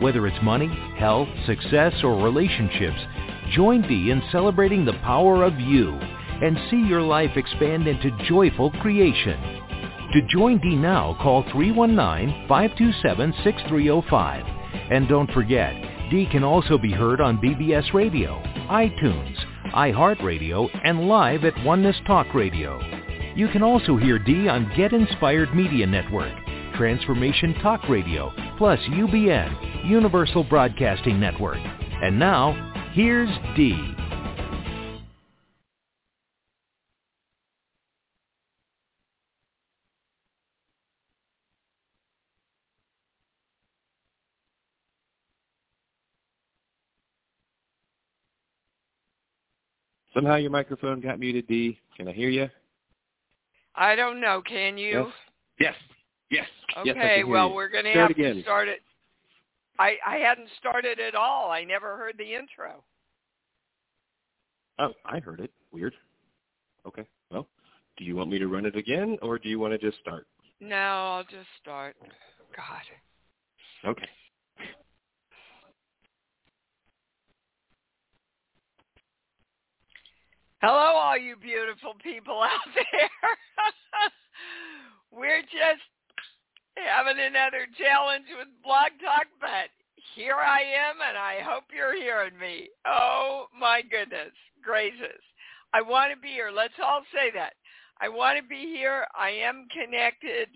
Whether it's money, health, success, or relationships, join Dee in celebrating the power of you and see your life expand into joyful creation. To join Dee now, call 319-527-6305. And don't forget, Dee can also be heard on BBS Radio, iTunes, iHeartRadio, and live at Oneness Talk Radio. You can also hear Dee on Get Inspired Media Network, Transformation Talk Radio, plus UBN, Universal Broadcasting Network. And now, here's Dee. Somehow your microphone got muted, Dee. Can I hear you? I don't know. Can you? Yes. Yes. Yes. yes Okay. well, you. we're going to have again. to start it. I I hadn't started at all. I never heard the intro. Oh, I heard it. Weird. Okay. Well, do you want me to run it again, or do you want to just start? No, I'll just start. God. Okay. Hello, all you beautiful people out there. We're just having another challenge with Blog Talk, but here I am, and I hope you're hearing me. Oh, my goodness gracious. I want to be here. Let's all say that. I want to be here. I am connected.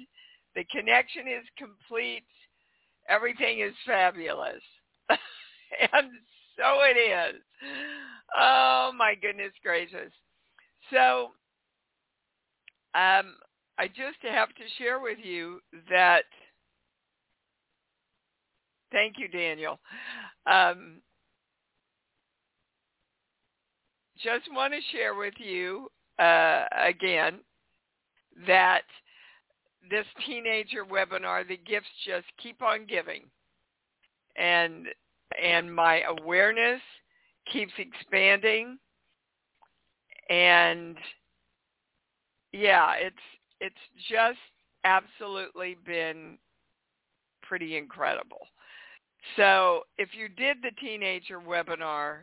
The connection is complete. Everything is fabulous. and so it is. Oh my goodness gracious. So um, I just have to share with you that thank you, Daniel. Um, just want to share with you uh, again that this teenager webinar, the gifts just keep on giving, and and my awareness keeps expanding, and yeah, it's it's just absolutely been pretty incredible. So if you did the teenager webinar,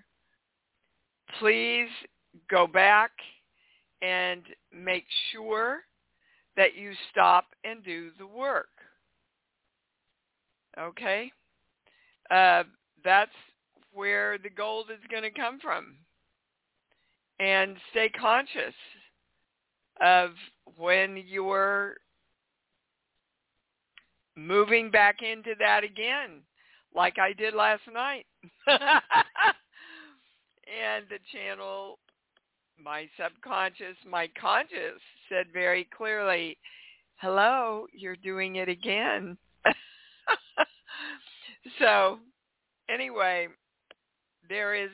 please go back and make sure that you stop and do the work. Okay? Uh, that's where the gold is going to come from. And stay conscious of when you're moving back into that again, like I did last night. and the channel, my subconscious, my conscious said very clearly, hello, you're doing it again. so anyway, there is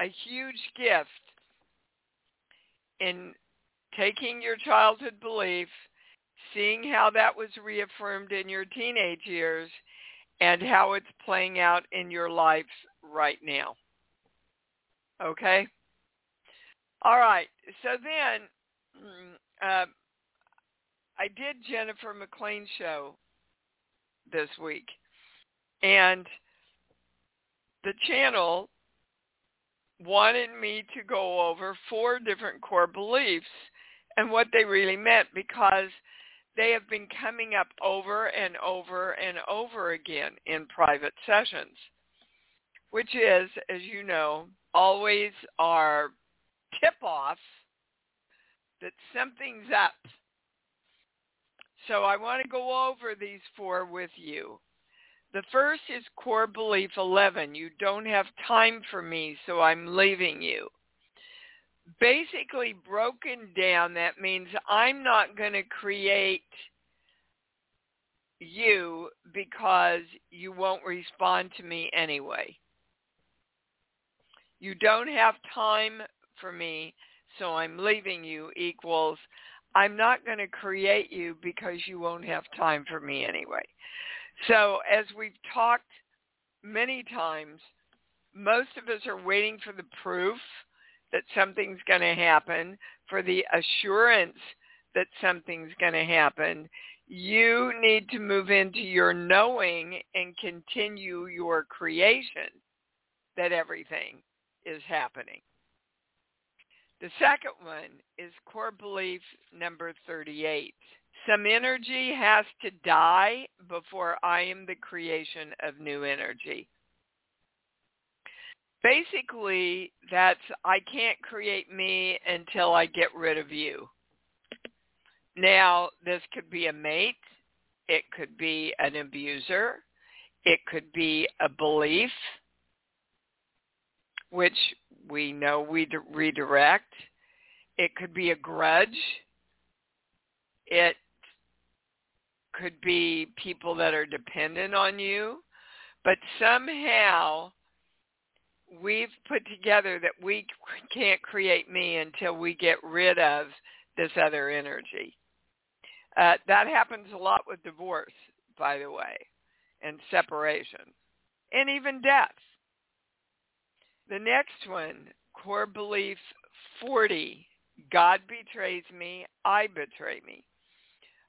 a huge gift in taking your childhood belief, seeing how that was reaffirmed in your teenage years, and how it's playing out in your life right now. Okay? All right. So then, uh, I did Jennifer McLean's show this week. And the channel wanted me to go over four different core beliefs and what they really meant because they have been coming up over and over and over again in private sessions, which is, as you know, always our tip-off that something's up. So I want to go over these four with you. The first is core belief 11. You don't have time for me, so I'm leaving you. Basically broken down, that means I'm not going to create you because you won't respond to me anyway. you don't have time for me, so I'm leaving you equals I'm not going to create you because you won't have time for me anyway. So as we've talked many times, most of us are waiting for the proof that something's going to happen, for the assurance that something's going to happen. You need to move into your knowing and continue your creation that everything is happening. The second one is core belief number 38. Some energy has to die before I am the creation of new energy. Basically, that's I can't create me until I get rid of you. Now, this could be a mate. It could be an abuser. It could be a belief, which we know we redirect. It could be a grudge. It could be people that are dependent on you. But somehow we've put together that we can't create me until we get rid of this other energy. Uh, that happens a lot with divorce, by the way, and separation, and even death. The next one, core belief 40, God betrays me, I betray me.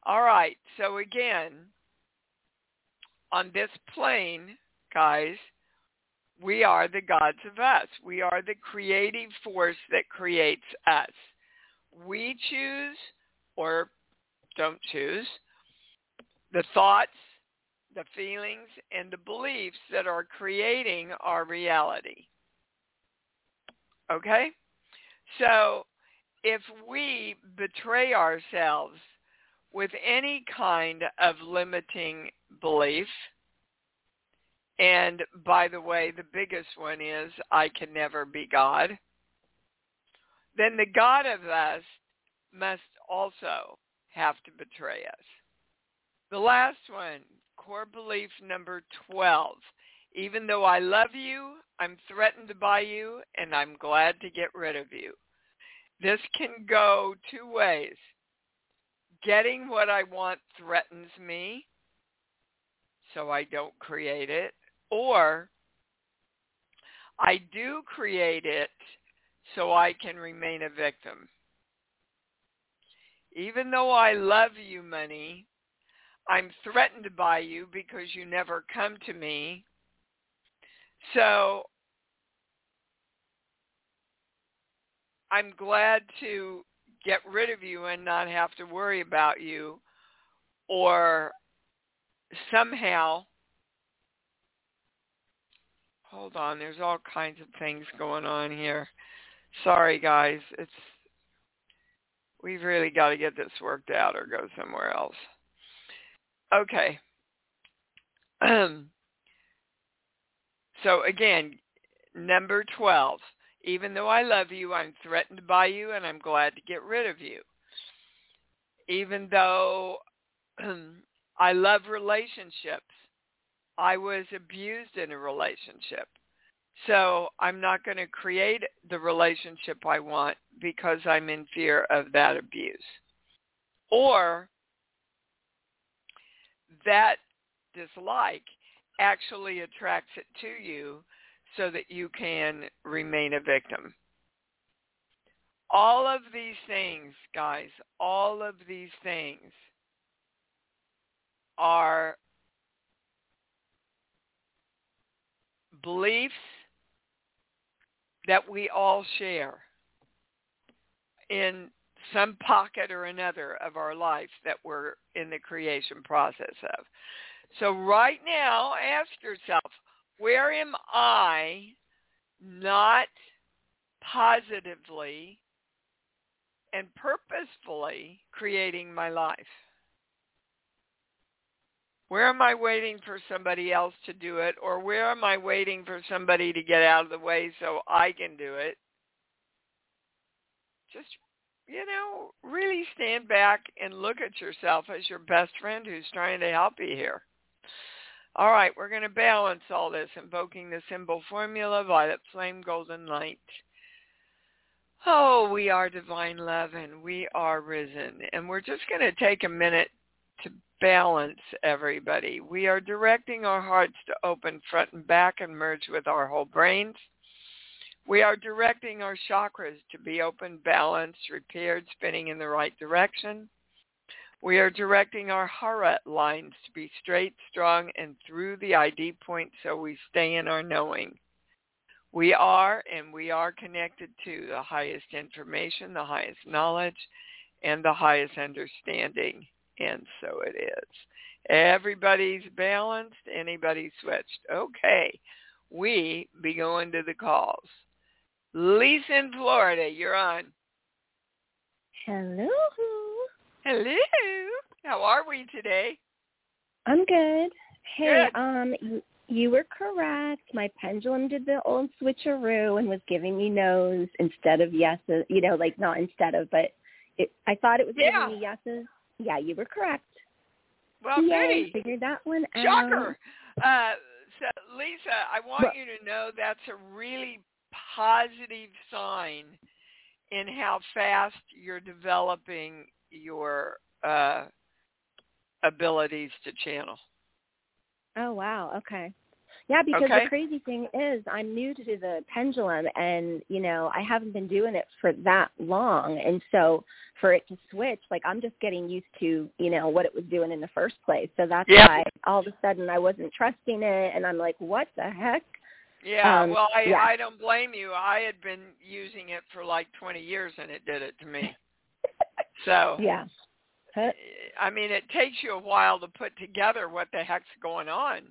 All right, so again, on this plane, guys, we are the gods of us. We are the creative force that creates us. We choose or don't choose the thoughts, the feelings, and the beliefs that are creating our reality. Okay? So if we betray ourselves with any kind of limiting belief, and by the way, the biggest one is I can never be God, then the God of us must also have to betray us. The last one, core belief number 12. Even though I love you, I'm threatened by you, and I'm glad to get rid of you. This can go two ways. Getting what I want threatens me, so I don't create it, or I do create it so I can remain a victim. Even though I love you, money, I'm threatened by you because you never come to me. So I'm glad to get rid of you and not have to worry about you or somehow hold on there's all kinds of things going on here. Sorry guys it's we've really got to get this worked out or go somewhere else. Okay. So again number 12 even though I love you i'm threatened by you and i'm glad to get rid of you. Even though i love relationships I was abused in a relationship. So I'm not going to create the relationship I want because I'm in fear of that abuse. Or that dislike actually attracts it to you so that you can remain a victim. All of these things, guys, all of these things are beliefs that we all share in some pocket or another of our life that we're in the creation process of. So right now, ask yourself, where am I not positively and purposefully creating my life? Where am I waiting for somebody else to do it? Or where am I waiting for somebody to get out of the way so I can do it? Just, you know, really stand back and look at yourself as your best friend who's trying to help you here. All right, we're going to balance all this, invoking the symbol formula, violet flame, golden light. Oh, we are divine love and we are risen. And we're just going to take a minute to balance everybody. We are directing our hearts to open front and back and merge with our whole brains. We are directing our chakras to be open, balanced, repaired, spinning in the right direction. We are directing our hara lines to be straight, strong, and through the ID point so we stay in our knowing. We are and we are connected to the highest information, the highest knowledge, and the highest understanding. And so it is. Everybody's balanced, anybody switched. Okay, we be going to the calls. Lisa in Florida, you're on. Hello. Hello. How are we today? I'm good. Hey, Good. um, you, you were correct. My pendulum did the old switcheroo and was giving me no's instead of yeses. You know, like not instead of, but it, I thought it was Yeah. giving me yeses. Yeah, you were correct. Well, Yay, figured that one out. Shocker. Uh, so, Lisa, I want Well- you to know that's a really positive sign in how fast you're developing your uh, abilities to channel. Oh wow. Okay. Yeah, because Okay. the crazy thing is I'm new to the pendulum and, you know, I haven't been doing it for that long. And so for it to switch, like I'm just getting used to, you know, what it was doing in the first place. So that's Yep. why all of a sudden I wasn't trusting it and I'm like, what the heck? Yeah, Um, well, I yeah. I don't blame you. I had been using it for like 20 years and it did it to me. So, Yeah. I mean, it takes you a while to put together what the heck's going on,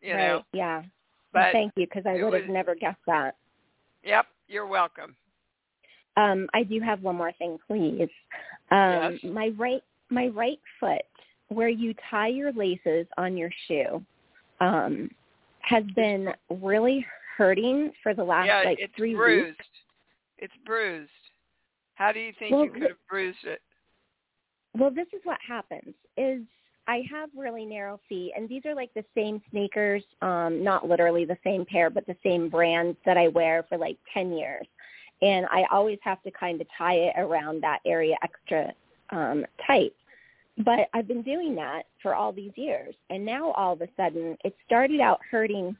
you right. know. Yeah. But Thank you because I would have never guessed that. yep, you're welcome. Um, I do have one more thing, please. Um, Yes. My right my right foot, where you tie your laces on your shoe, um, has been really hurting for the last yeah, like it's three bruised. weeks. It's bruised. How do you think Well, you could have bruised it? Well, this is what happens: is I have really narrow feet, and these are like the same sneakers, um, not literally the same pair, but the same brands that I wear for like ten years, and I always have to kind of tie it around that area extra um, tight. But I've been doing that for all these years, and now all of a sudden it started out hurting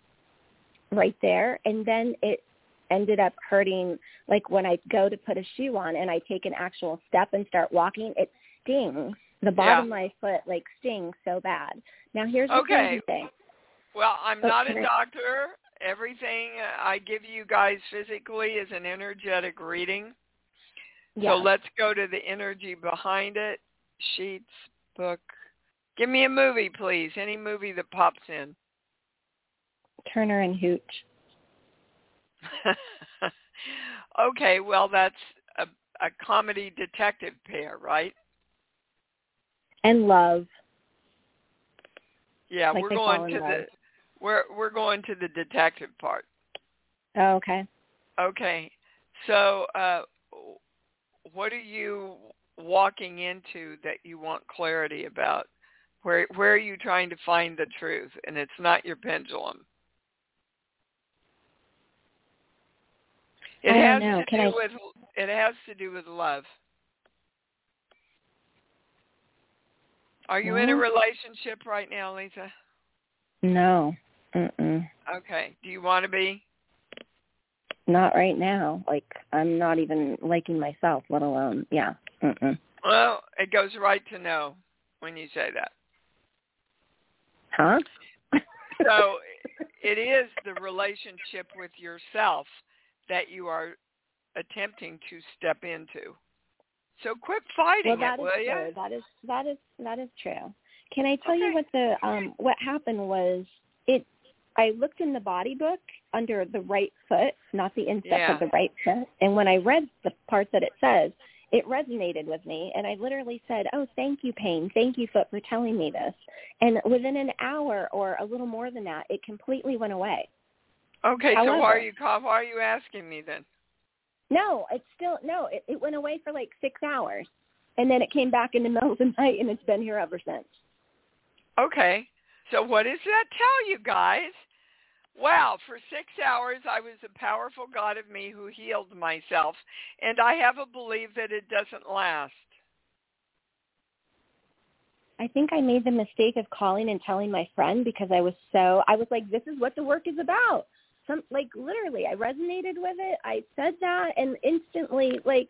right there, and then it ended up hurting like when I go to put a shoe on and I take an actual step and start walking, it stings. The bottom of my foot like stings so bad. Now here's the Okay. crazy thing. Well, I'm not a doctor. Everything I give you guys physically is an energetic reading. Yeah. So let's go to the energy behind it. Sheets, book. Give me a movie, please. Any movie that pops in. Turner and Hooch. okay, well that's a, a comedy detective pair, right? And love. Yeah, Like we're going to love. the we're we're going to the detective part. Oh, okay. Okay. So, uh what are you walking into that you want clarity about? Where where are you trying to find the truth? And it's not your pendulum. It has know. to Can do I- with it has to do with love. Are you in a relationship right now, Lisa? No. Mm-mm. Okay. Do you want to be? Not right now. Like I'm not even liking myself, let alone yeah. Mm-mm. Well, it goes right to no when you say that. Huh? So it is the relationship with yourself that you are attempting to step into. So quit fighting well, that it, is will true. you? That is that is that is true. Can I tell Okay. you what the um what happened was it I looked in the body book under the right foot, not the instep Yeah. of the right foot, and when I read the part that it says, it resonated with me and I literally said, "Oh, thank you pain. Thank you foot for telling me this." And within an hour or a little more than that, it completely went away. Okay, so why are you why are you asking me then? No, it's still no, it, it went away for like 6 hours. And then it came back in the middle of the night and it's been here ever since. Okay. So what does that tell you guys? Wow, for six hours I was a powerful God of me who healed myself, and I have a belief that it doesn't last. I think I made the mistake of calling and telling my friend because I was so I was like, this is what the work is about. Some like literally, I resonated with it. I said that, and instantly, like,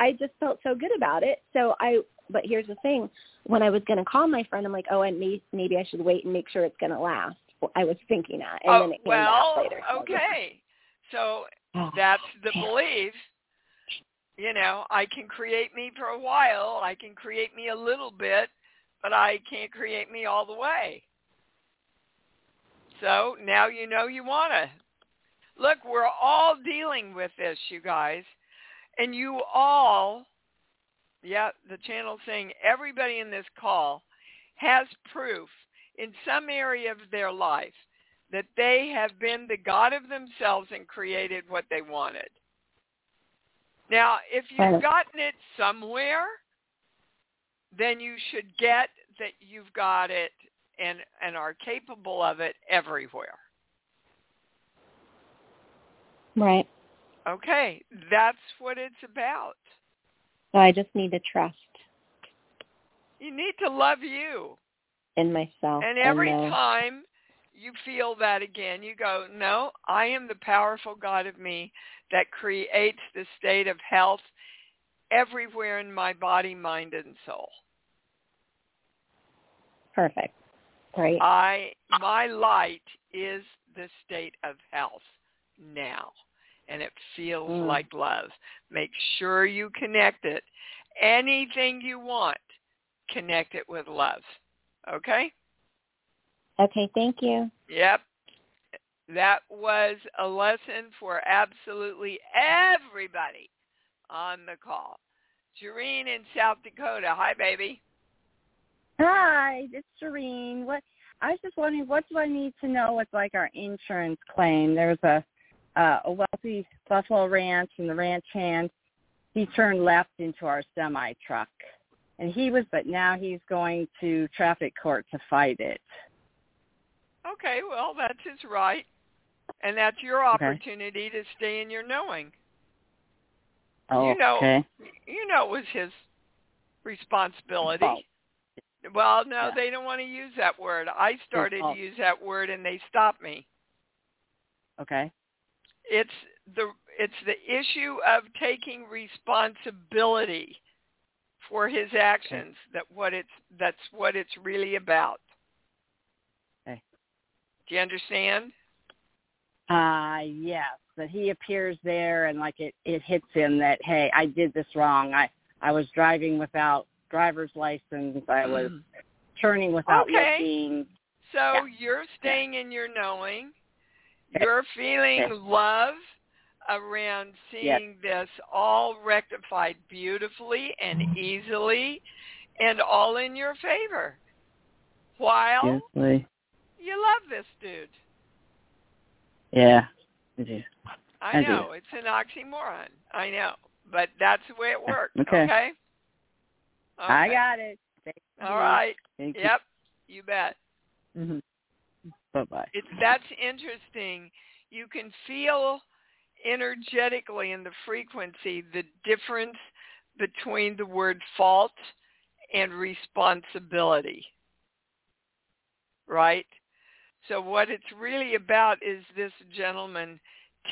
I just felt so good about it. So I. But here's the thing: when I was going to call my friend, I'm like, oh, and may, maybe I should wait and make sure it's going to last. I was thinking that, and oh, then it came well, later. So okay, so oh, that's the man. belief. You know, I can create me for a while. I can create me a little bit, but I can't create me all the way. So now you know you want to. Look, we're all dealing with this, you guys. And you all, yeah, the channel saying everybody in this call has proof in some area of their life that they have been the God of themselves and created what they wanted. Now, if you've gotten it somewhere, then you should get that you've got it and and are capable of it everywhere. Right. Okay, that's what it's about. So I just need to trust. You need to love you. In myself. And every and time you feel that again, you go, no, I am the powerful God of me that creates the state of health everywhere in my body, mind, and soul. Perfect. Right. I my light is the state of health now. And it feels mm. like love. Make sure you connect it. Anything you want, connect it with love. Okay? Okay, thank you. Yep. That was a lesson for absolutely everybody on the call. Jareen in South Dakota. Hi, baby. Hi, it's Serene. What I was just wondering, what do I need to know with like our insurance claim? There's a uh, a wealthy Buffalo Ranch, and the ranch hand he turned left into our semi truck, and he was, but now he's going to traffic court to fight it. Okay, well that's his right, and that's your opportunity okay. to stay in your knowing. Oh, you know, okay. you know it was his responsibility. Well, no, yeah. they don't want to use that word. I started to use that word and they stopped me. Okay. It's the it's the issue of taking responsibility for his actions okay. that what it's that's what it's really about. Okay. Do you understand? Uh yes, that he appears there and like it it hits him that hey, I did this wrong. I I was driving without driver's license. I was mm. turning without okay. looking. So yeah. you're staying in your knowing. You're feeling love around seeing this all rectified beautifully and easily and all in your favor. While yes, you love this dude. Yeah, I do. I, I know. Do. It's an oxymoron. I know. But that's the way it works. Okay. okay? Okay. I got it. Thank All right. Thank yep. You, you bet. Mm-hmm. Bye bye. That's interesting. You can feel energetically in the frequency the difference between the word fault and responsibility. Right? So what it's really about is this gentleman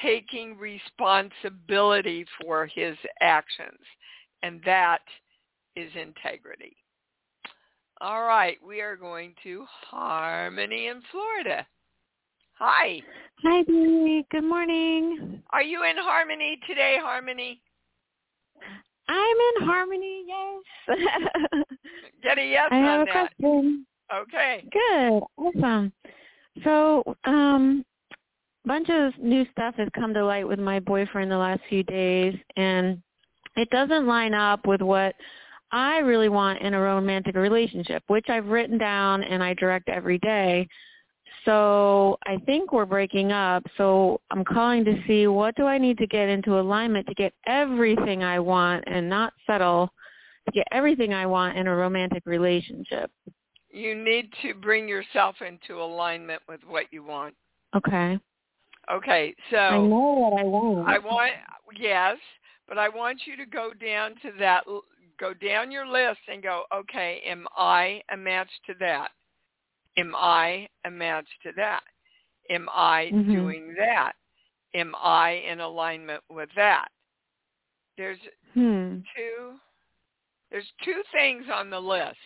taking responsibility for his actions. And that is integrity. All right, we are going to Harmony in Florida. Hi. Hi, Dee. Good morning. Are you in Harmony today, Harmony? I'm in Harmony, yes. Get a yes I on have a that. question. Okay. Good. Awesome. So, um, a bunch of new stuff has come to light with my boyfriend the last few days, and it doesn't line up with what I really want in a romantic relationship, which I've written down and I direct every day. So I think we're breaking up. So I'm calling to see what do I need to get into alignment to get everything I want and not settle to get everything I want in a romantic relationship. you need to bring yourself into alignment with what you want. Okay. Okay, so I know what I want. I want yes, but I want you to go down to that go down your list and go, okay, am I a match to that? Am I a match to that? Am I Mhm. doing that? Am I in alignment with that? There's Hmm. two there's two things on the list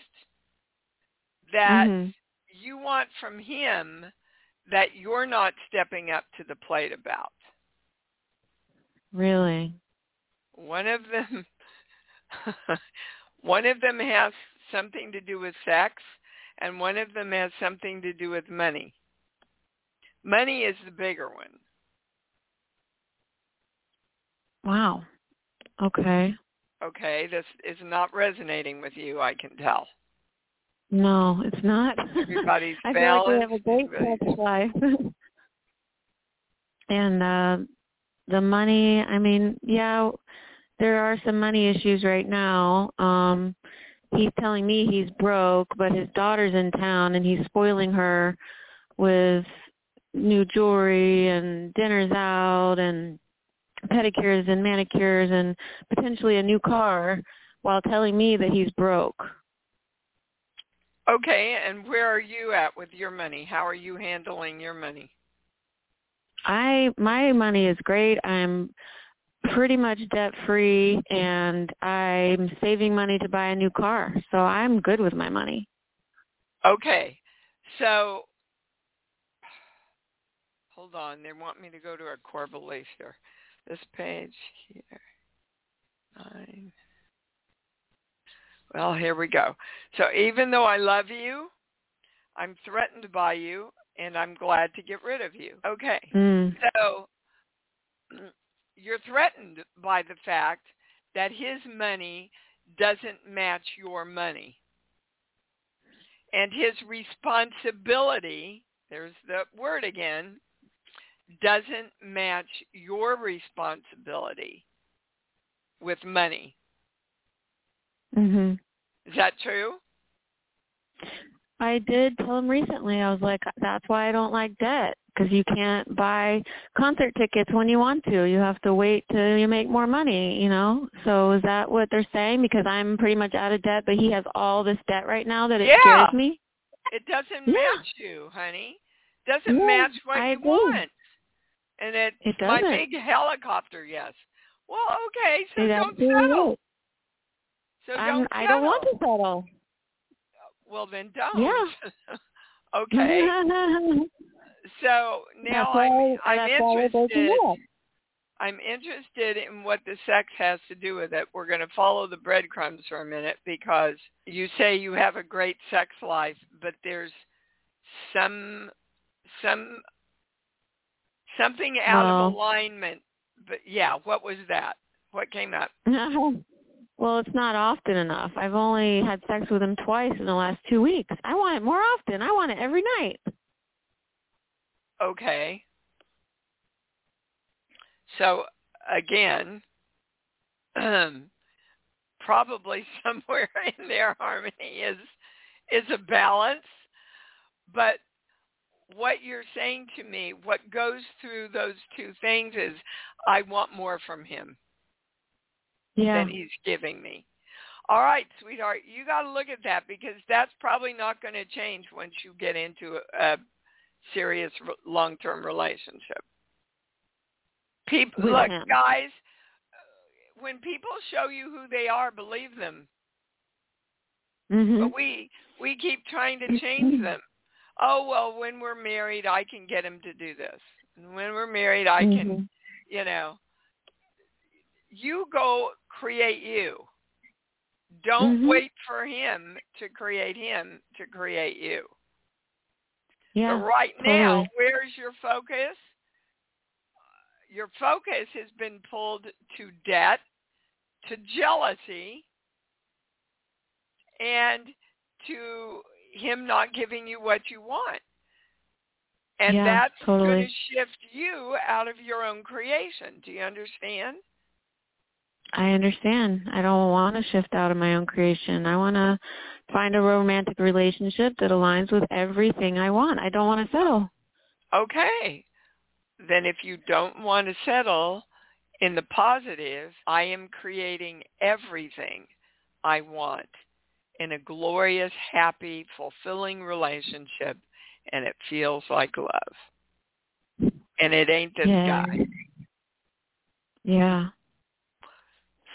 that Mhm. you want from him that you're not stepping up to the plate about. Really? One of them one of them has something to do with sex and one of them has something to do with money. Money is the bigger one. Wow. Okay. Okay, this is not resonating with you, I can tell. No, it's not. Everybody's I feel like we have a balanced. great sex life. and uh the money, I mean, yeah, there are some money issues right now. Um he's telling me he's broke, but his daughter's in town and he's spoiling her with new jewelry and dinners out and pedicures and manicures and potentially a new car while telling me that he's broke. Okay, and where are you at with your money? How are you handling your money? I my money is great. I'm pretty much debt free and I'm saving money to buy a new car. So I'm good with my money. Okay, so hold on. They want me to go to our core beliefs here. This page here. Nine. Well, here we go. So even though I love you, I'm threatened by you, and I'm glad to get rid of you. Okay. Mm. So you're threatened by the fact that his money doesn't match your money. And his responsibility, there's the word again, doesn't match your responsibility with money. Mm-hmm. Is that true? I did tell him recently. I was like, that's why I don't like debt because you can't buy concert tickets when you want to. You have to wait till you make more money, you know? So is that what they're saying? Because I'm pretty much out of debt, but he has all this debt right now that it Yeah. scares me? It doesn't Yeah. match you, honey. Doesn't Yeah, match what I you agree. want. And it, It doesn't. my big helicopter, yes. Well, okay, so It don't settle. So I'm, don't I don't want settle. to settle. Well, then don't. Yeah. okay. So now I'm, I'm that's why we're breaking interested. I'm interested in what the sex has to do with it. We're going to follow the breadcrumbs for a minute because you say you have a great sex life, but there's some some something out of alignment. But yeah, what was that? What came up? well, it's not often enough. I've only had sex with him twice in the last two weeks. I want it more often. I want it every night. Okay. So again, um, probably somewhere in their harmony is is a balance, but what you're saying to me, what goes through those two things is I want more from him Yeah. than he's giving me. All right, sweetheart, you got to look at that because that's probably not going to change once you get into a, a serious long-term relationship. People, look, guys, uh, when people show you who they are, believe them. Mhm. But we we keep trying to change them. Oh well, when we're married, I can get him to do this. And when we're married, I can, Mhm. you know. You go create you. Don't Mhm. wait for him to create him to create you. Yeah. But right now, totally. where's your focus? Your focus has been pulled to debt, to jealousy, and to him not giving you what you want. And Yeah, that's totally. going to shift you out of your own creation. Do you understand? I understand. I don't want to shift out of my own creation. I want to find a romantic relationship that aligns with everything I want. I don't want to settle. Okay. Then if you don't want to settle in the positive, I am creating everything I want in a glorious, happy, fulfilling relationship and it feels like love. And it ain't this yeah. guy. Yeah.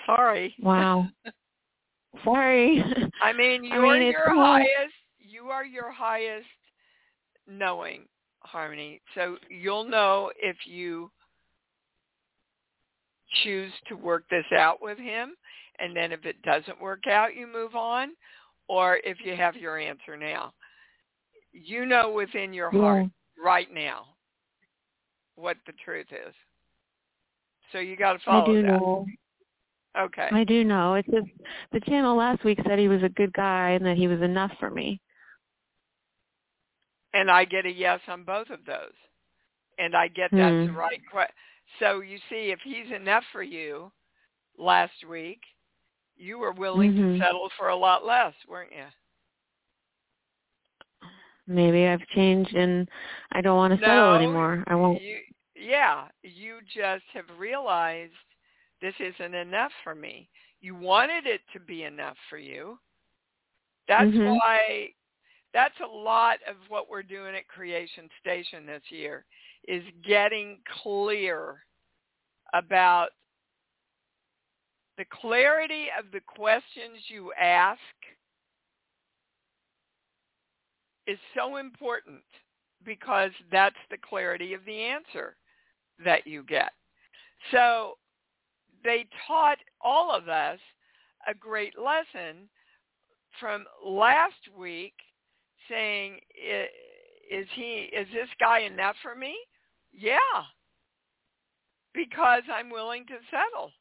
Sorry. Wow. Sorry. I mean, you're I mean, your highest. You are your highest knowing, Harmony. So you'll know if you choose to work this out with him, and then if it doesn't work out, you move on, or if you have your answer now. You know within your heart Yeah. right now what the truth is. So you got to I follow do that. know. Okay. I do know. It's just the channel last week said he was a good guy and that he was enough for me. and I get a yes on both of those. And I get that's the Hmm. right question. So you see, if he's enough for you last week, you were willing Mhm. to settle for a lot less, weren't you? Maybe I've changed and I don't want to settle anymore. I won't. You, yeah, you just have realized this isn't enough for me. You wanted it to be enough for you. That's Mhm. why that's a lot of what we're doing at Creation Station this year is getting clear about the clarity of the questions you ask is so important because that's the clarity of the answer that you get. So they taught all of us a great lesson from last week saying is he is this guy enough for me? Yeah. Because I'm willing to settle.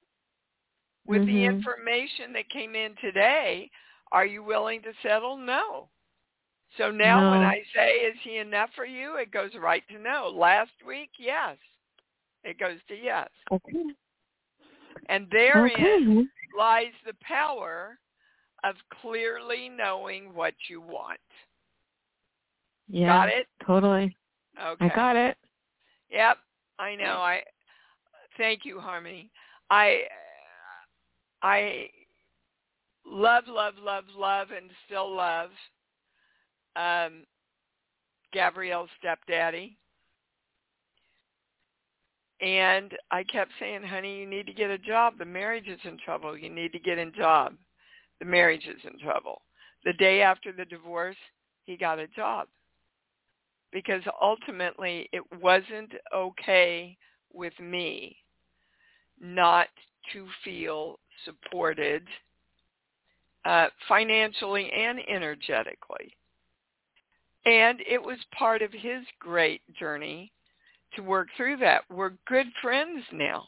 With the Mhm. information that came in today, are you willing to settle? No. So now when I say is he enough for you, it goes right to no. Last week, yes. It goes to yes. Okay. And therein Okay. lies the power of clearly knowing what you want. Yeah. Got it? Totally. Okay. I got it. Yep, I know. I thank you, Harmony. I I love, love, love, love, and still love um, Gabrielle's stepdaddy. And I kept saying, honey, you need to get a job. The marriage is in trouble. You need to get a job. The marriage is in trouble. The day after the divorce, he got a job. Because ultimately it wasn't okay with me not to feel supported uh, financially and energetically. And it was part of his great journey to work through that. We're good friends now.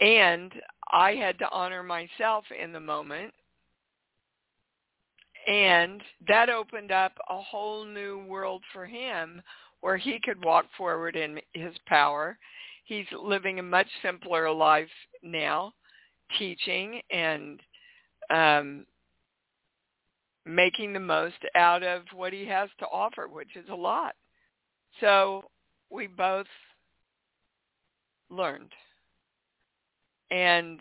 And I had to honor myself in the moment. And that opened up a whole new world for him where he could walk forward in his power. He's living a much simpler life now, teaching and um, making the most out of what he has to offer, which is a lot. So we both learned. And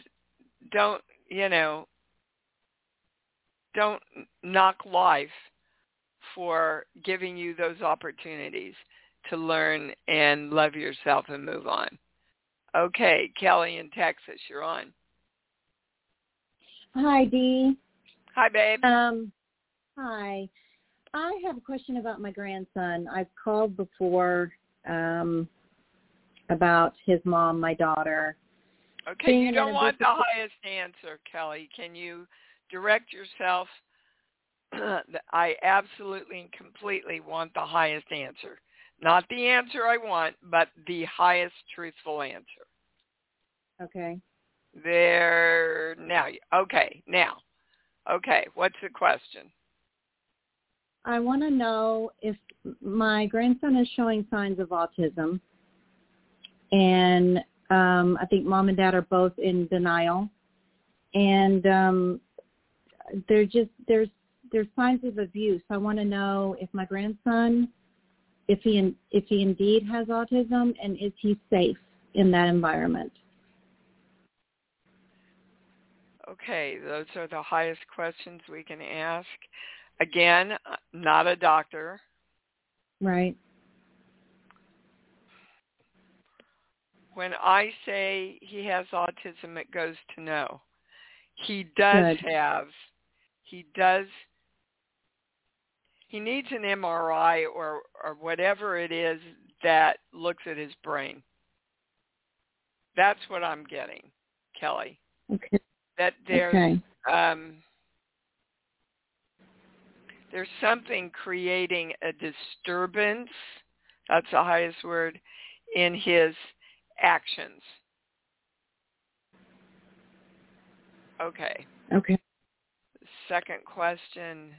don't, you know, don't knock life for giving you those opportunities to learn and love yourself and move on. Okay, Kelly in Texas, you're on. Hi, Dee. Hi, babe. Um, hi. I have a question about my grandson. I've called before um, about his mom, my daughter. Okay, being you don't want the highest answer, Kelly. Can you direct yourself? I absolutely and completely want the highest answer. Not the answer I want, but the highest truthful answer. Okay. There now. Okay, now. Okay, what's the question? I want to know if my grandson is showing signs of autism and Um, I think mom and dad are both in denial, and um, they're just there's there's signs of abuse. I want to know if my grandson, if he if he indeed has autism, and is he safe in that environment? Okay, those are the highest questions we can ask. Again, uh, not a doctor. Right. When I say he has autism, it goes to no. He does Good. have, he does, he needs an MRI or, or whatever it is that looks at his brain. That's what I'm getting, Kelly. Okay. That there's Okay. um, there's something creating a disturbance. That's the highest word in his actions. Okay. Okay. Second question.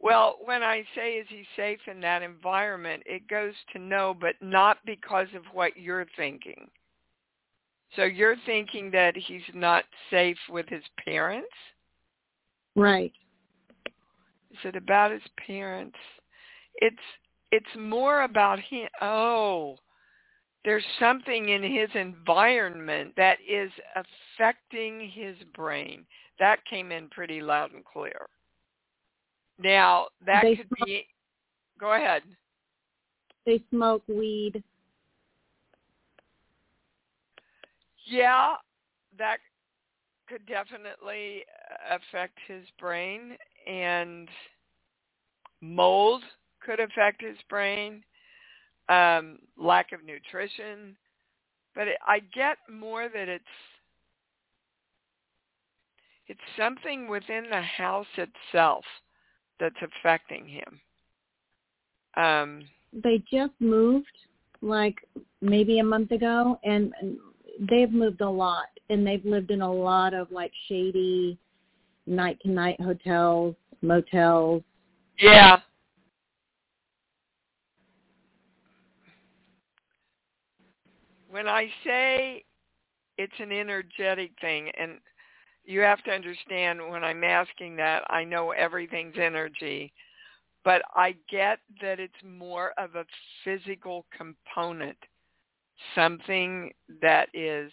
Well, when I say is he safe in that environment, it goes to no, but not because of what you're thinking. So you're thinking that he's not safe with his parents? Right. Is it about his parents? It's it's more about him. Oh, there's something in his environment that is affecting his brain. That came in pretty loud and clear. Now that They could smoke- be. Go ahead. They smoke weed. Yeah, that could definitely affect his brain and mold could affect his brain, um, lack of nutrition. But it, I get more that it's it's something within the house itself that's affecting him. Um, They just moved like maybe a month ago and, and they've moved a lot and they've lived in a lot of like shady night to night hotels, motels. yeah. When I say it's an energetic thing, and you have to understand when I'm asking that, I know everything's energy, but I get that it's more of a physical component, something that is,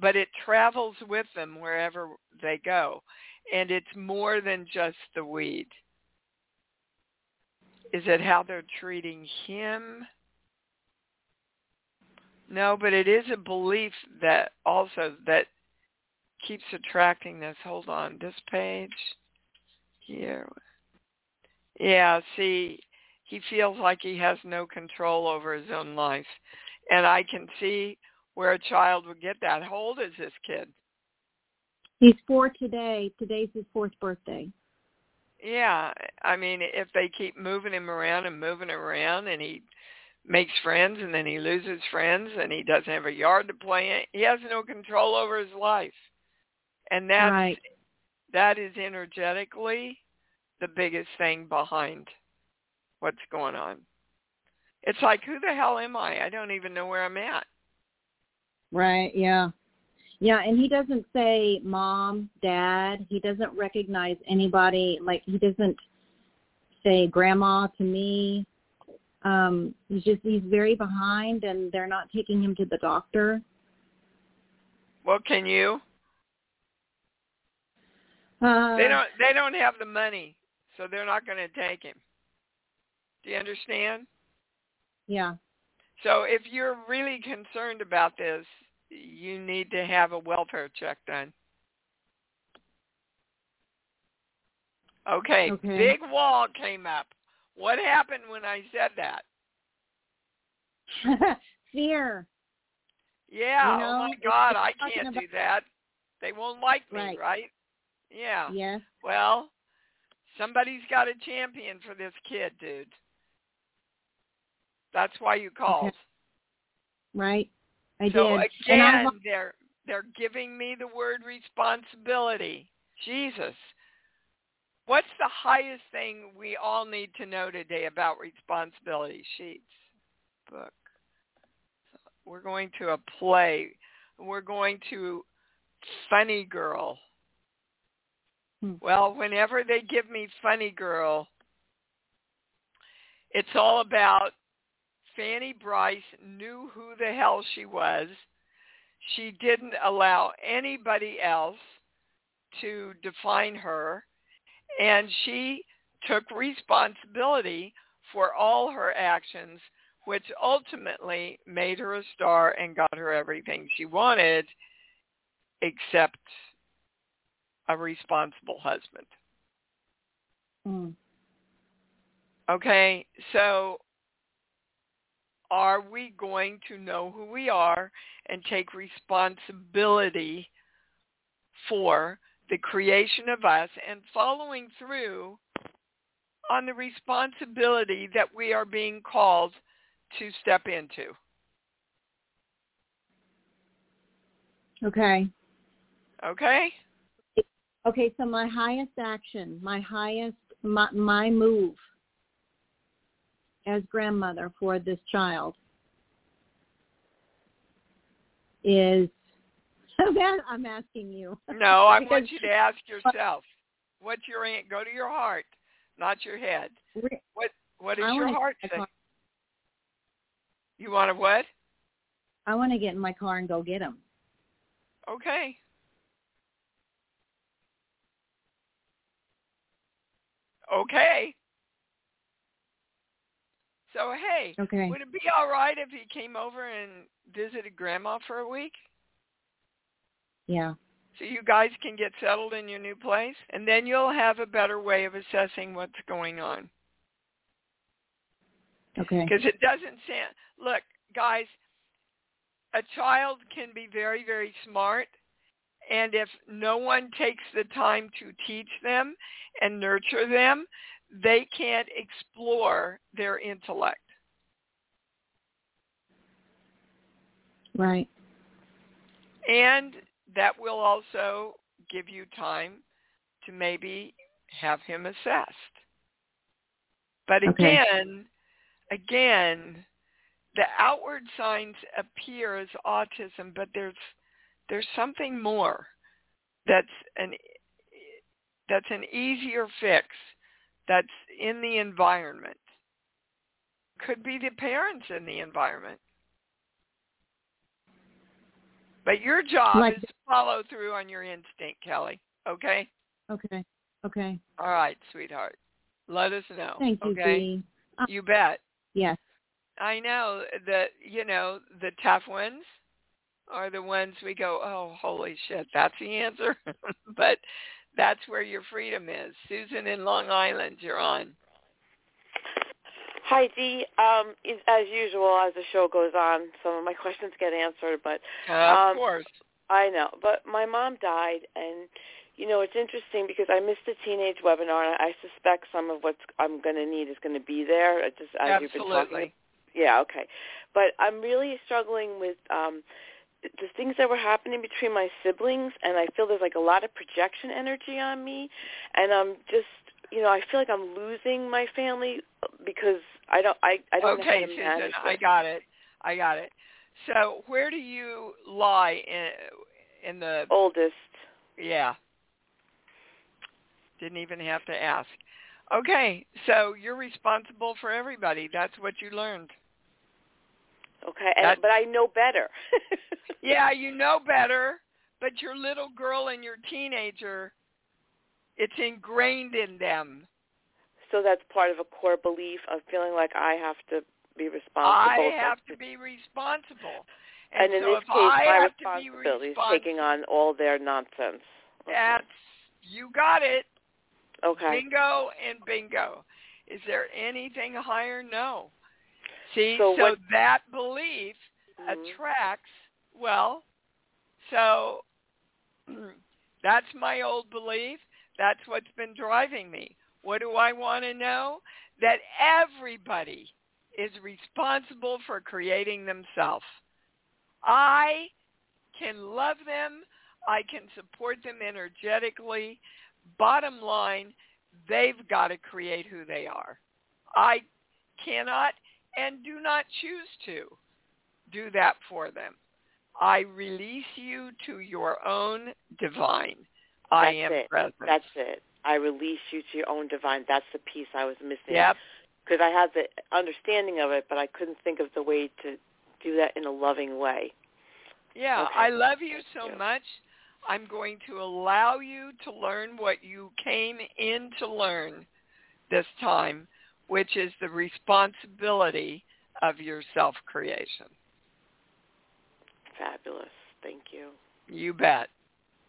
but it travels with them wherever they go. And it's more than just the weed. Is it how they're treating him? No, but it is a belief that also that keeps attracting this. Hold on, this page here. Yeah, see, he feels like he has no control over his own life. And I can see where a child would get that. How old is this kid? He's four today. Today's his fourth birthday. Yeah, I mean, if they keep moving him around and moving him around and he makes friends and then he loses friends and he doesn't have a yard to play in, he has no control over his life. And that's Right. that is energetically the biggest thing behind what's going on. It's like, who the hell am I? I don't even know where I'm at. Right, yeah. Yeah, and he doesn't say mom, dad. He doesn't recognize anybody. Like he doesn't say grandma to me. Um, he's just he's very behind and they're not taking him to the doctor. Well, can you? Uh, They don't they don't have the money, so they're not going to take him. Do you understand? Yeah. So if you're really concerned about this, you need to have a welfare check done. Okay, Okay. big wall came up. What happened when I said that? Fear. Yeah, You oh know, oh my God, I can't do that. They won't like me, Right. right? Yeah. Yes. Well, somebody's got a champion for this kid, dude. That's why you called. Right. I so did. and I again, they're they're giving me the word responsibility. Jesus. What's the highest thing we all need to know today about responsibility sheets? Book. So we're going to a play. We're going to Funny Girl. Hmm. Well, whenever they give me Funny Girl, it's all about Fanny Brice knew who the hell she was. She didn't allow anybody else to define her and she took responsibility for all her actions, which ultimately made her a star and got her everything she wanted, except a responsible husband. Mm. Okay, so are we going to know who we are and take responsibility for the creation of us and following through on the responsibility that we are being called to step into. Okay. Okay? Okay, so my highest action, my highest, my, my move as grandmother for this child is that I'm asking you. No, I want you to ask yourself. What's your an- go to your heart, not your head. What what does your heart get in say? car- You want to what? I want to get in my car and go get him. Okay. Okay. So hey, Okay. would it be all right if he came over and visited grandma for a week? Yeah. so you guys can get settled in your new place and then you'll have a better way of assessing what's going on Okay. because it doesn't sound look guys a child can be very very smart and if no one takes the time to teach them and nurture them they can't explore their intellect Right. And that will also give you time to maybe have him assessed. But Okay. again, again, the outward signs appear as autism, but there's there's something more that's an that's an easier fix that's in the environment. Could be the parents in the environment. But your job Like- is to follow through on your instinct, Kelly. Okay? Okay. Okay. All right, sweetheart. Let us know. Thank you, okay? Uh, You bet. Yes. I know that you know the tough ones are the ones we go, oh, holy shit, that's the answer. but that's where your freedom is. Susan in Long Island, you're on. Hi, Dee. Um, is- as usual, as the show goes on, some of my questions get answered, but Uh, of Um, course. I know. But my mom died, and you know it's interesting because I missed the teenage webinar, and I suspect some of what I'm going to need is going to be there. Just as you've been talking. Absolutely. Yeah, okay. But I'm really struggling with um the things that were happening between my siblings and I feel there's like a lot of projection energy on me and I'm just you know, I feel like I'm losing my family because I don't I I don't know Okay, how to Susan, manage I got it. I got it. So where do you lie in in the oldest. Yeah. Didn't even have to ask. Okay, so you're responsible for everybody. That's what you learned. Okay, and but I know better. Yeah, you know better, but your little girl and your teenager, it's ingrained in them. So that's part of a core belief of feeling like I have to be responsible. I have to be responsible. And, in so this if case, I my have to be responsibility is taking on all their nonsense. that's you got it. Okay. Bingo and bingo. Is there anything higher? No. See, So so, what- that belief Mhm. attracts, well, so that's my old belief. That's what's been driving me. What do I want to know? That everybody is responsible for creating themselves. I can love them. I can support them energetically. Bottom line, they've got to create who they are. I cannot and do not choose to do that for them. I release you to your own divine. I That's am it. present. That's it. I release you to your own divine. That's the piece I was missing. Yep. Because I had the understanding of it, but I couldn't think of the way to do that in a loving way. Yeah, Okay. I love you so you. much. I'm going to allow you to learn what you came in to learn this time, which is the responsibility of your self-creation. Fabulous. Thank you. You bet.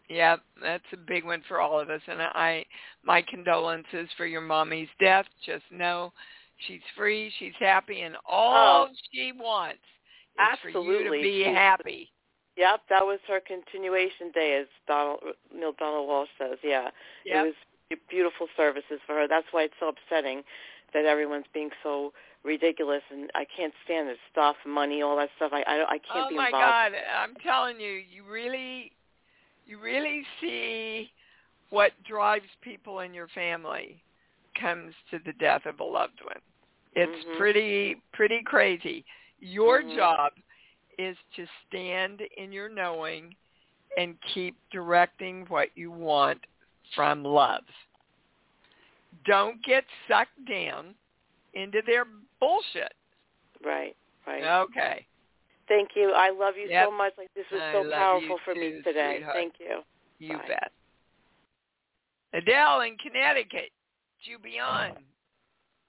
Yep, that's a big one for all of us. And I, my condolences for your mommy's death. Just know she's free, she's happy, and all Oh. she wants is for you to Absolutely. be She's- happy. Yep, that was her continuation day, as Donald Neale Donald Walsch says. Yeah, Yep. it was beautiful services for her. That's why it's so upsetting that everyone's being so ridiculous, and I can't stand this Stuff, money, all that stuff. I I, I can't be involved. oh my. God! I'm telling you, you really, you really see what drives people in your family comes to the death of a loved one. It's Mhm. pretty pretty crazy. Your Mhm. job is to stand in your knowing and keep directing what you want from love. Don't get sucked down into their bullshit. Right, right. Okay. Thank you. I love you Yep. so much. Like this was I so powerful you for me today. sweetheart. Thank you. You Bye. bet. Adele in Connecticut. You be on.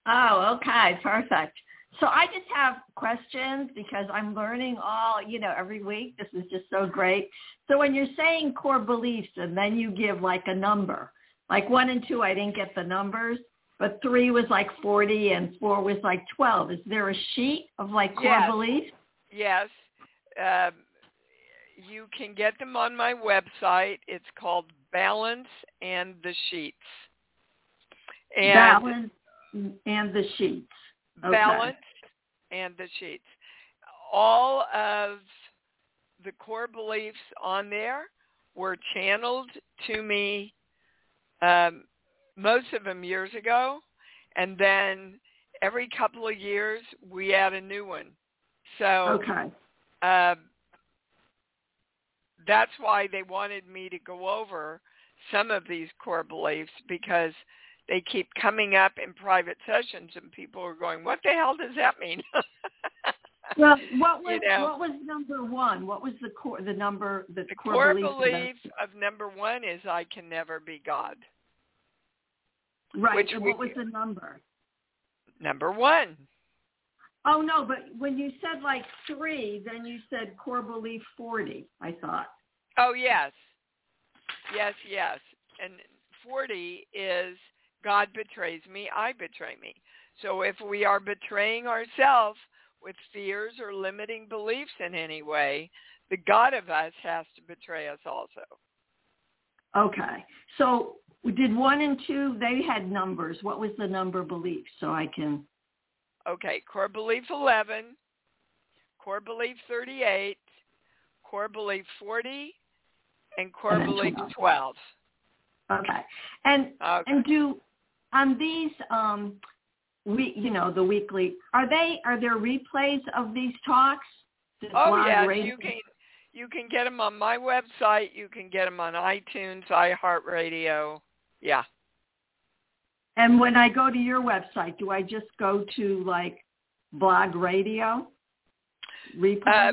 Oh, okay, perfect. So I just have questions because I'm learning all, you know, every week. This is just so great. So when you're saying core beliefs and then you give like a number, like one and two, I didn't get the numbers, but three was like 40 and four was like 12. Is there a sheet of like core Yes. beliefs? Yes. Um, you can get them on my website. It's called Balance and the Sheets. And Balance and the sheets. Okay. Balance and the Sheets. All of the core beliefs on there were channeled to me, um, most of them years ago, and then every couple of years we add a new one. So Okay. um, that's why they wanted me to go over some of these core beliefs because they keep coming up in private sessions and people are going, what the hell does that mean? Well, what was You know. what was number one? What was the core the number the, the core, core beliefs of belief of number one is I can never be God. Right. which and we- what was the number? Number one. Oh no, but when you said like three, then you said core belief forty. I thought. Oh, yes. Yes, yes. And 40 is God betrays me, I betray me. So if we are betraying ourselves with fears or limiting beliefs in any way, the God of us has to betray us also. Okay. So did one and two? They had numbers. What was the number belief? So I can. Okay, core belief 11, core belief 38, core belief 40, and core And belief 12. 12. Okay. And Okay. and do on these um we you know the weekly are they are there replays of these talks? Oh yes, you can you can get them on my website. You can get them on iTunes, iHeartRadio. Yeah. And when I go to your website, do I just go to like blog radio? Replay? Uh,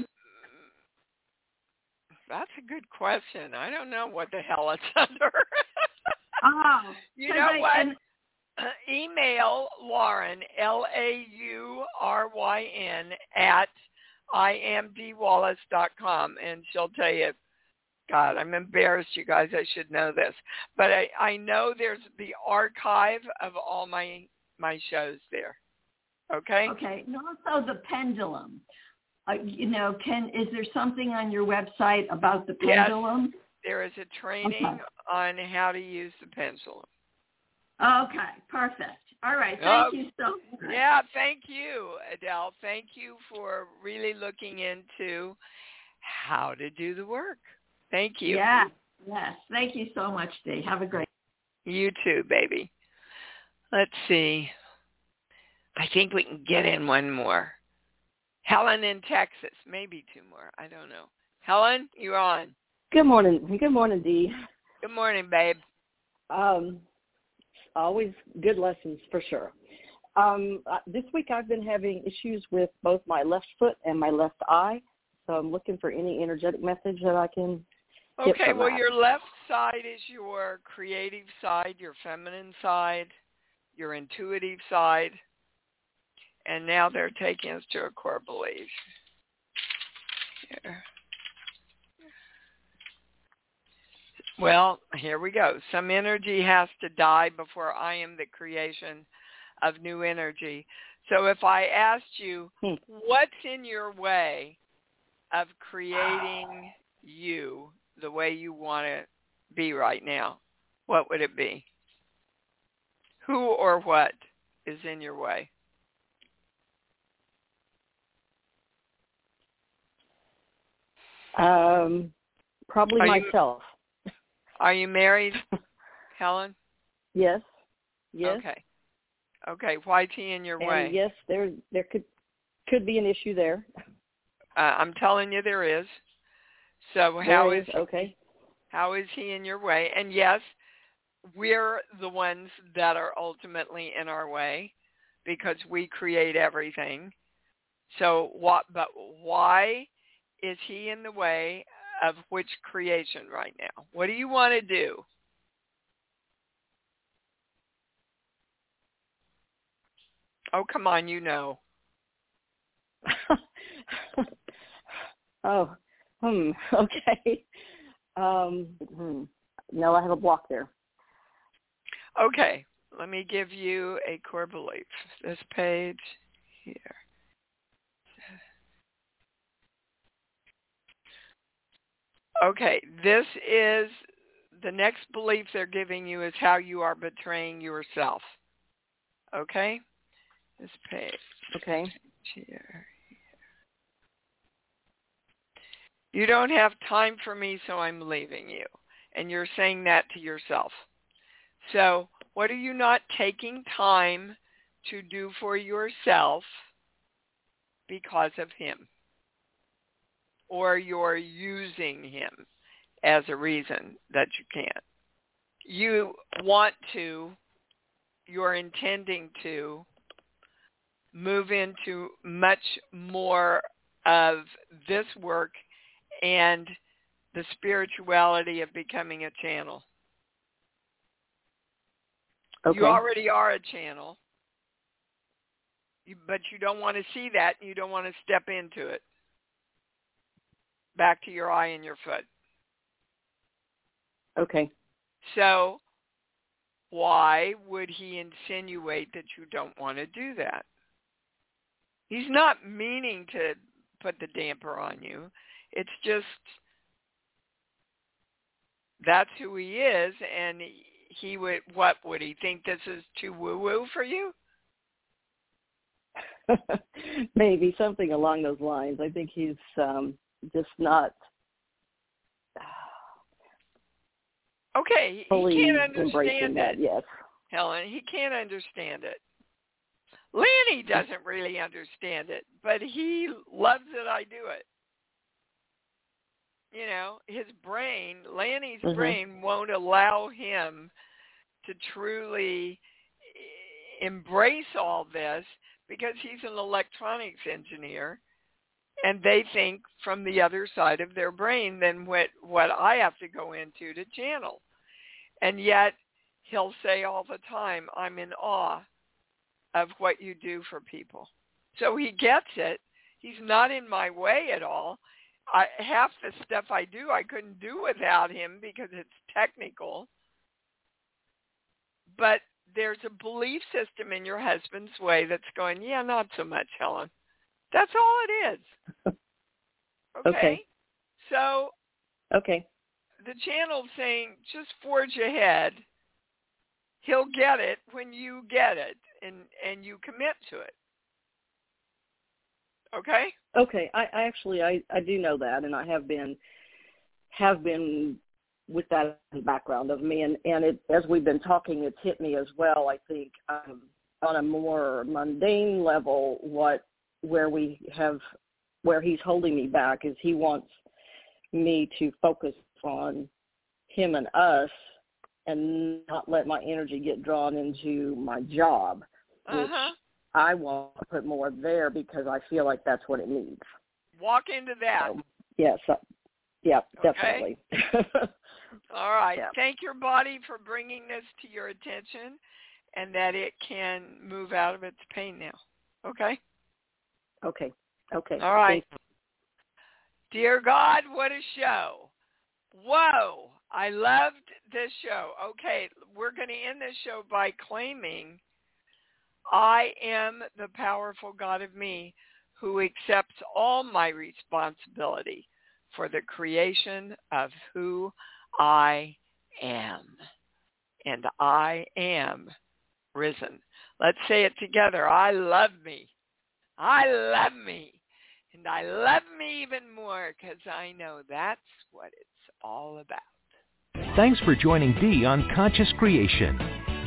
that's a good question. I don't know what the hell it's under. oh, you know I- what? and- Email Lauryn L A U R Y N at imdwallace.com and she'll tell you. God, I'm embarrassed, you guys. I should know this, but I I know there's the archive of all my my shows there. Okay. Okay. And also the pendulum. Uh, you know, can is there something on your website about the pendulum? Yes. There is a training Okay. on how to use the pendulum. Okay, perfect. All right. Thank Okay. you so much. Yeah, thank you, Adele. Thank you for really looking into how to do the work. Thank you. Yeah. Yes. Thank you so much, Dee. Have a great You too, baby. Let's see. I think we can get in one more. Helen in Texas, maybe two more. I don't know. Helen, you're on. Good morning. Good morning, Dee. Good morning, babe. Um, always good lessons for sure. Um, uh, this week I've been having issues with both my left foot and my left eye, so I'm looking for any energetic message that I can. Okay, well, that. your left side is your creative side, your feminine side, your intuitive side, and now they're taking us to a core belief. Here. Well, here we go. Some energy has to die before I am the creation of new energy. So if I asked you, hmm. what's in your way of creating you the way you want to be right now, what would it be? Who or what is in your way? Um, probably Are myself. You, are you married, Helen? Yes. Yes. Okay. Okay. Why's he in your and way? Yes, there there could could be an issue there. Uh, I'm telling you, there is. So how is, is okay? How is he in your way? And yes, we're the ones that are ultimately in our way because we create everything. So what? But why is he in the way of which creation right now? What do you want to do? Oh, come on, you know. oh, hmm, okay. Um, hmm. No, I have a block there. Okay, let me give you a core belief. This page here. Okay, this is the next belief they're giving you is how you are betraying yourself. Okay? This page. Okay. Here. You don't have time for me, so I'm leaving you. And you're saying that to yourself. So what are you not taking time to do for yourself because of him? Or you're using him as a reason that you can't. You want to, you're intending to move into much more of this work and the spirituality of becoming a channel. Okay. You already are a channel, but you don't want to see that. And you don't want to step into it back to your eye and your foot. Okay. So why would he insinuate that you don't want to do that? He's not meaning to put the damper on you. It's just that's who he is and he would what would he think this is too woo woo for you? Maybe something along those lines. I think he's um just not okay fully he can't understand embracing that yes. Helen. He can't understand it. Lanny doesn't really understand it but he loves that i do it. You know his brain lanny's mm-hmm. brain won't allow him to truly embrace all this because he's an electronics engineer and they think from the other side of their brain than what what I have to go into to channel. And yet he'll say all the time, I'm in awe of what you do for people. So he gets it. He's not in my way at all. I, half the stuff I do I couldn't do without him because it's technical. But there's a belief system in your husband's way that's going, yeah, not so much, Helen. That's all it is. Okay. okay. So Okay. The channel's saying just forge ahead. He'll get it when you get it and and you commit to it. Okay? Okay. I, I actually I, I do know that and I have been have been with that background of me, and and it as we've been talking, it's hit me as well. I think um, on a more mundane level, what where we have where he's holding me back is he wants me to focus on him and us and not let my energy get drawn into my job, which Uh-huh. I want to put more there because I feel like that's what it needs. Walk into that. So, yes, uh, yeah, Okay. definitely. All right. Yeah. Thank your body for bringing this to your attention and that it can move out of its pain now. Okay? Okay, okay. All right. Dear God, what a show. Whoa. I loved this show. Okay, we're going to end this show by claiming I am the powerful God of me who accepts all my responsibility for the creation of who I am. And I am risen. Let's say it together. I love me. I love me. And I love me even more because I know that's what it's all about. Thanks for joining Dee on Conscious Creation.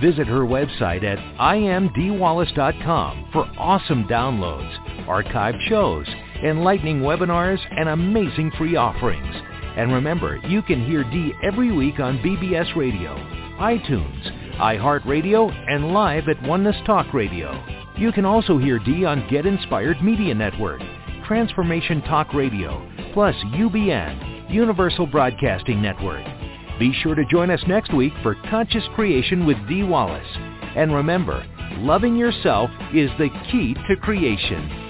Visit her website at imdwallace.com for awesome downloads, archived shows, enlightening webinars, and amazing free offerings. And remember, you can hear Dee every week on BBS Radio, iTunes, iHeartRadio, and live at Oneness Talk Radio. You can also hear Dee on Get Inspired Media Network, Transformation Talk Radio, plus UBN, Universal Broadcasting Network. Be sure to join us next week for Conscious Creation with Dee Wallace. And remember, loving yourself is the key to creation.